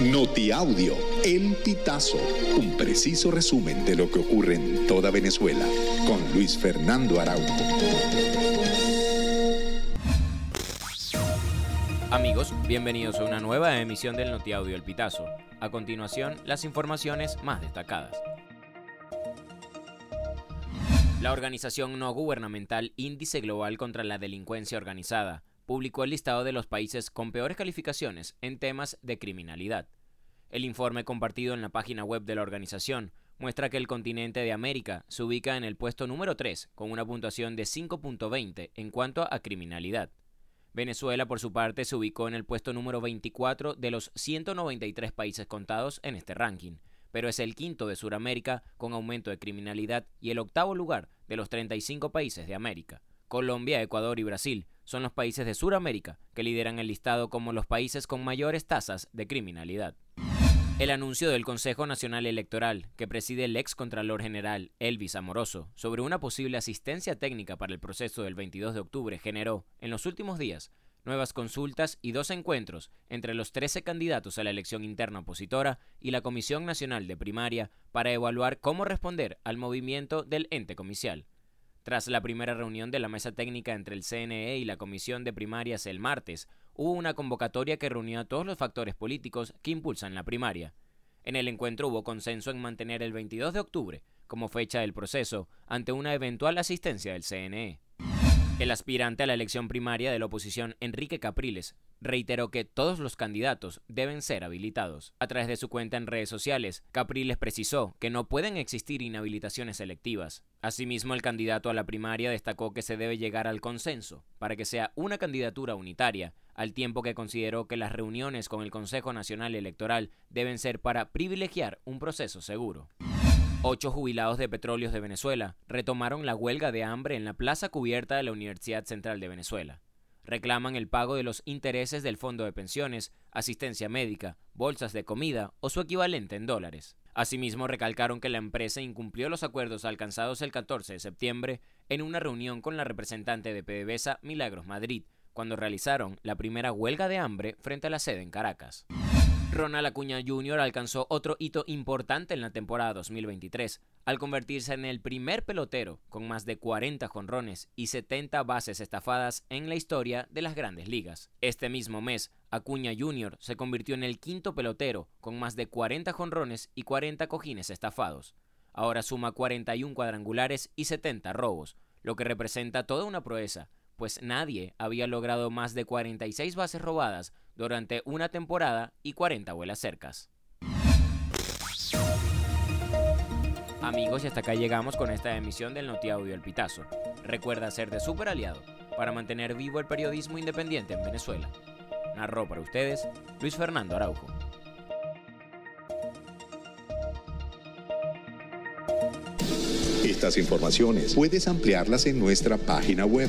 Notiaudio, El Pitazo, un preciso resumen de lo que ocurre en toda Venezuela, con Luis Fernando Araújo. Amigos, bienvenidos a una nueva emisión del Notiaudio El Pitazo. A continuación, las informaciones más destacadas. La organización no gubernamental Índice Global contra la Delincuencia Organizada publicó el listado de los países con peores calificaciones en temas de criminalidad. El informe compartido en la página web de la organización muestra que el continente de América se ubica en el puesto número 3 con una puntuación de 5.20 en cuanto a criminalidad. Venezuela, por su parte, se ubicó en el puesto número 24 de los 193 países contados en este ranking, pero es el quinto de Sudamérica con aumento de criminalidad y el octavo lugar de los 35 países de América. Colombia, Ecuador y Brasil son los países de Sudamérica que lideran el listado como los países con mayores tasas de criminalidad. El anuncio del Consejo Nacional Electoral, que preside el ex Contralor General Elvis Amoroso, sobre una posible asistencia técnica para el proceso del 22 de octubre generó, en los últimos días, nuevas consultas y dos encuentros entre los 13 candidatos a la elección interna opositora y la Comisión Nacional de Primaria para evaluar cómo responder al movimiento del ente comicial. Tras la primera reunión de la mesa técnica entre el CNE y la Comisión de Primarias el martes, hubo una convocatoria que reunió a todos los factores políticos que impulsan la primaria. En el encuentro hubo consenso en mantener el 22 de octubre como fecha del proceso ante una eventual asistencia del CNE. El aspirante a la elección primaria de la oposición, Enrique Capriles, reiteró que todos los candidatos deben ser habilitados. A través de su cuenta en redes sociales, Capriles precisó que no pueden existir inhabilitaciones selectivas. Asimismo, el candidato a la primaria destacó que se debe llegar al consenso para que sea una candidatura unitaria, al tiempo que consideró que las reuniones con el Consejo Nacional Electoral deben ser para privilegiar un proceso seguro. Ocho jubilados de petróleos de Venezuela retomaron la huelga de hambre en la plaza cubierta de la Universidad Central de Venezuela. Reclaman el pago de los intereses del fondo de pensiones, asistencia médica, bolsas de comida o su equivalente en dólares. Asimismo, recalcaron que la empresa incumplió los acuerdos alcanzados el 14 de septiembre en una reunión con la representante de PDVSA Milagros Madrid, cuando realizaron la primera huelga de hambre frente a la sede en Caracas. Ronald Acuña Jr. alcanzó otro hito importante en la temporada 2023, al convertirse en el primer pelotero con más de 40 jonrones y 70 bases estafadas en la historia de las grandes ligas. Este mismo mes, Acuña Jr. se convirtió en el quinto pelotero con más de 40 jonrones y 40 cojines estafados. Ahora suma 41 cuadrangulares y 70 robos, lo que representa toda una proeza, pues nadie había logrado más de 46 bases robadas durante una temporada y 40 vuelas cercas. Amigos, y hasta acá llegamos con esta emisión del Notiaudio El Pitazo. Recuerda ser de super aliado para mantener vivo el periodismo independiente en Venezuela. Narró para ustedes Luis Fernando Araujo. Estas informaciones puedes ampliarlas en nuestra página web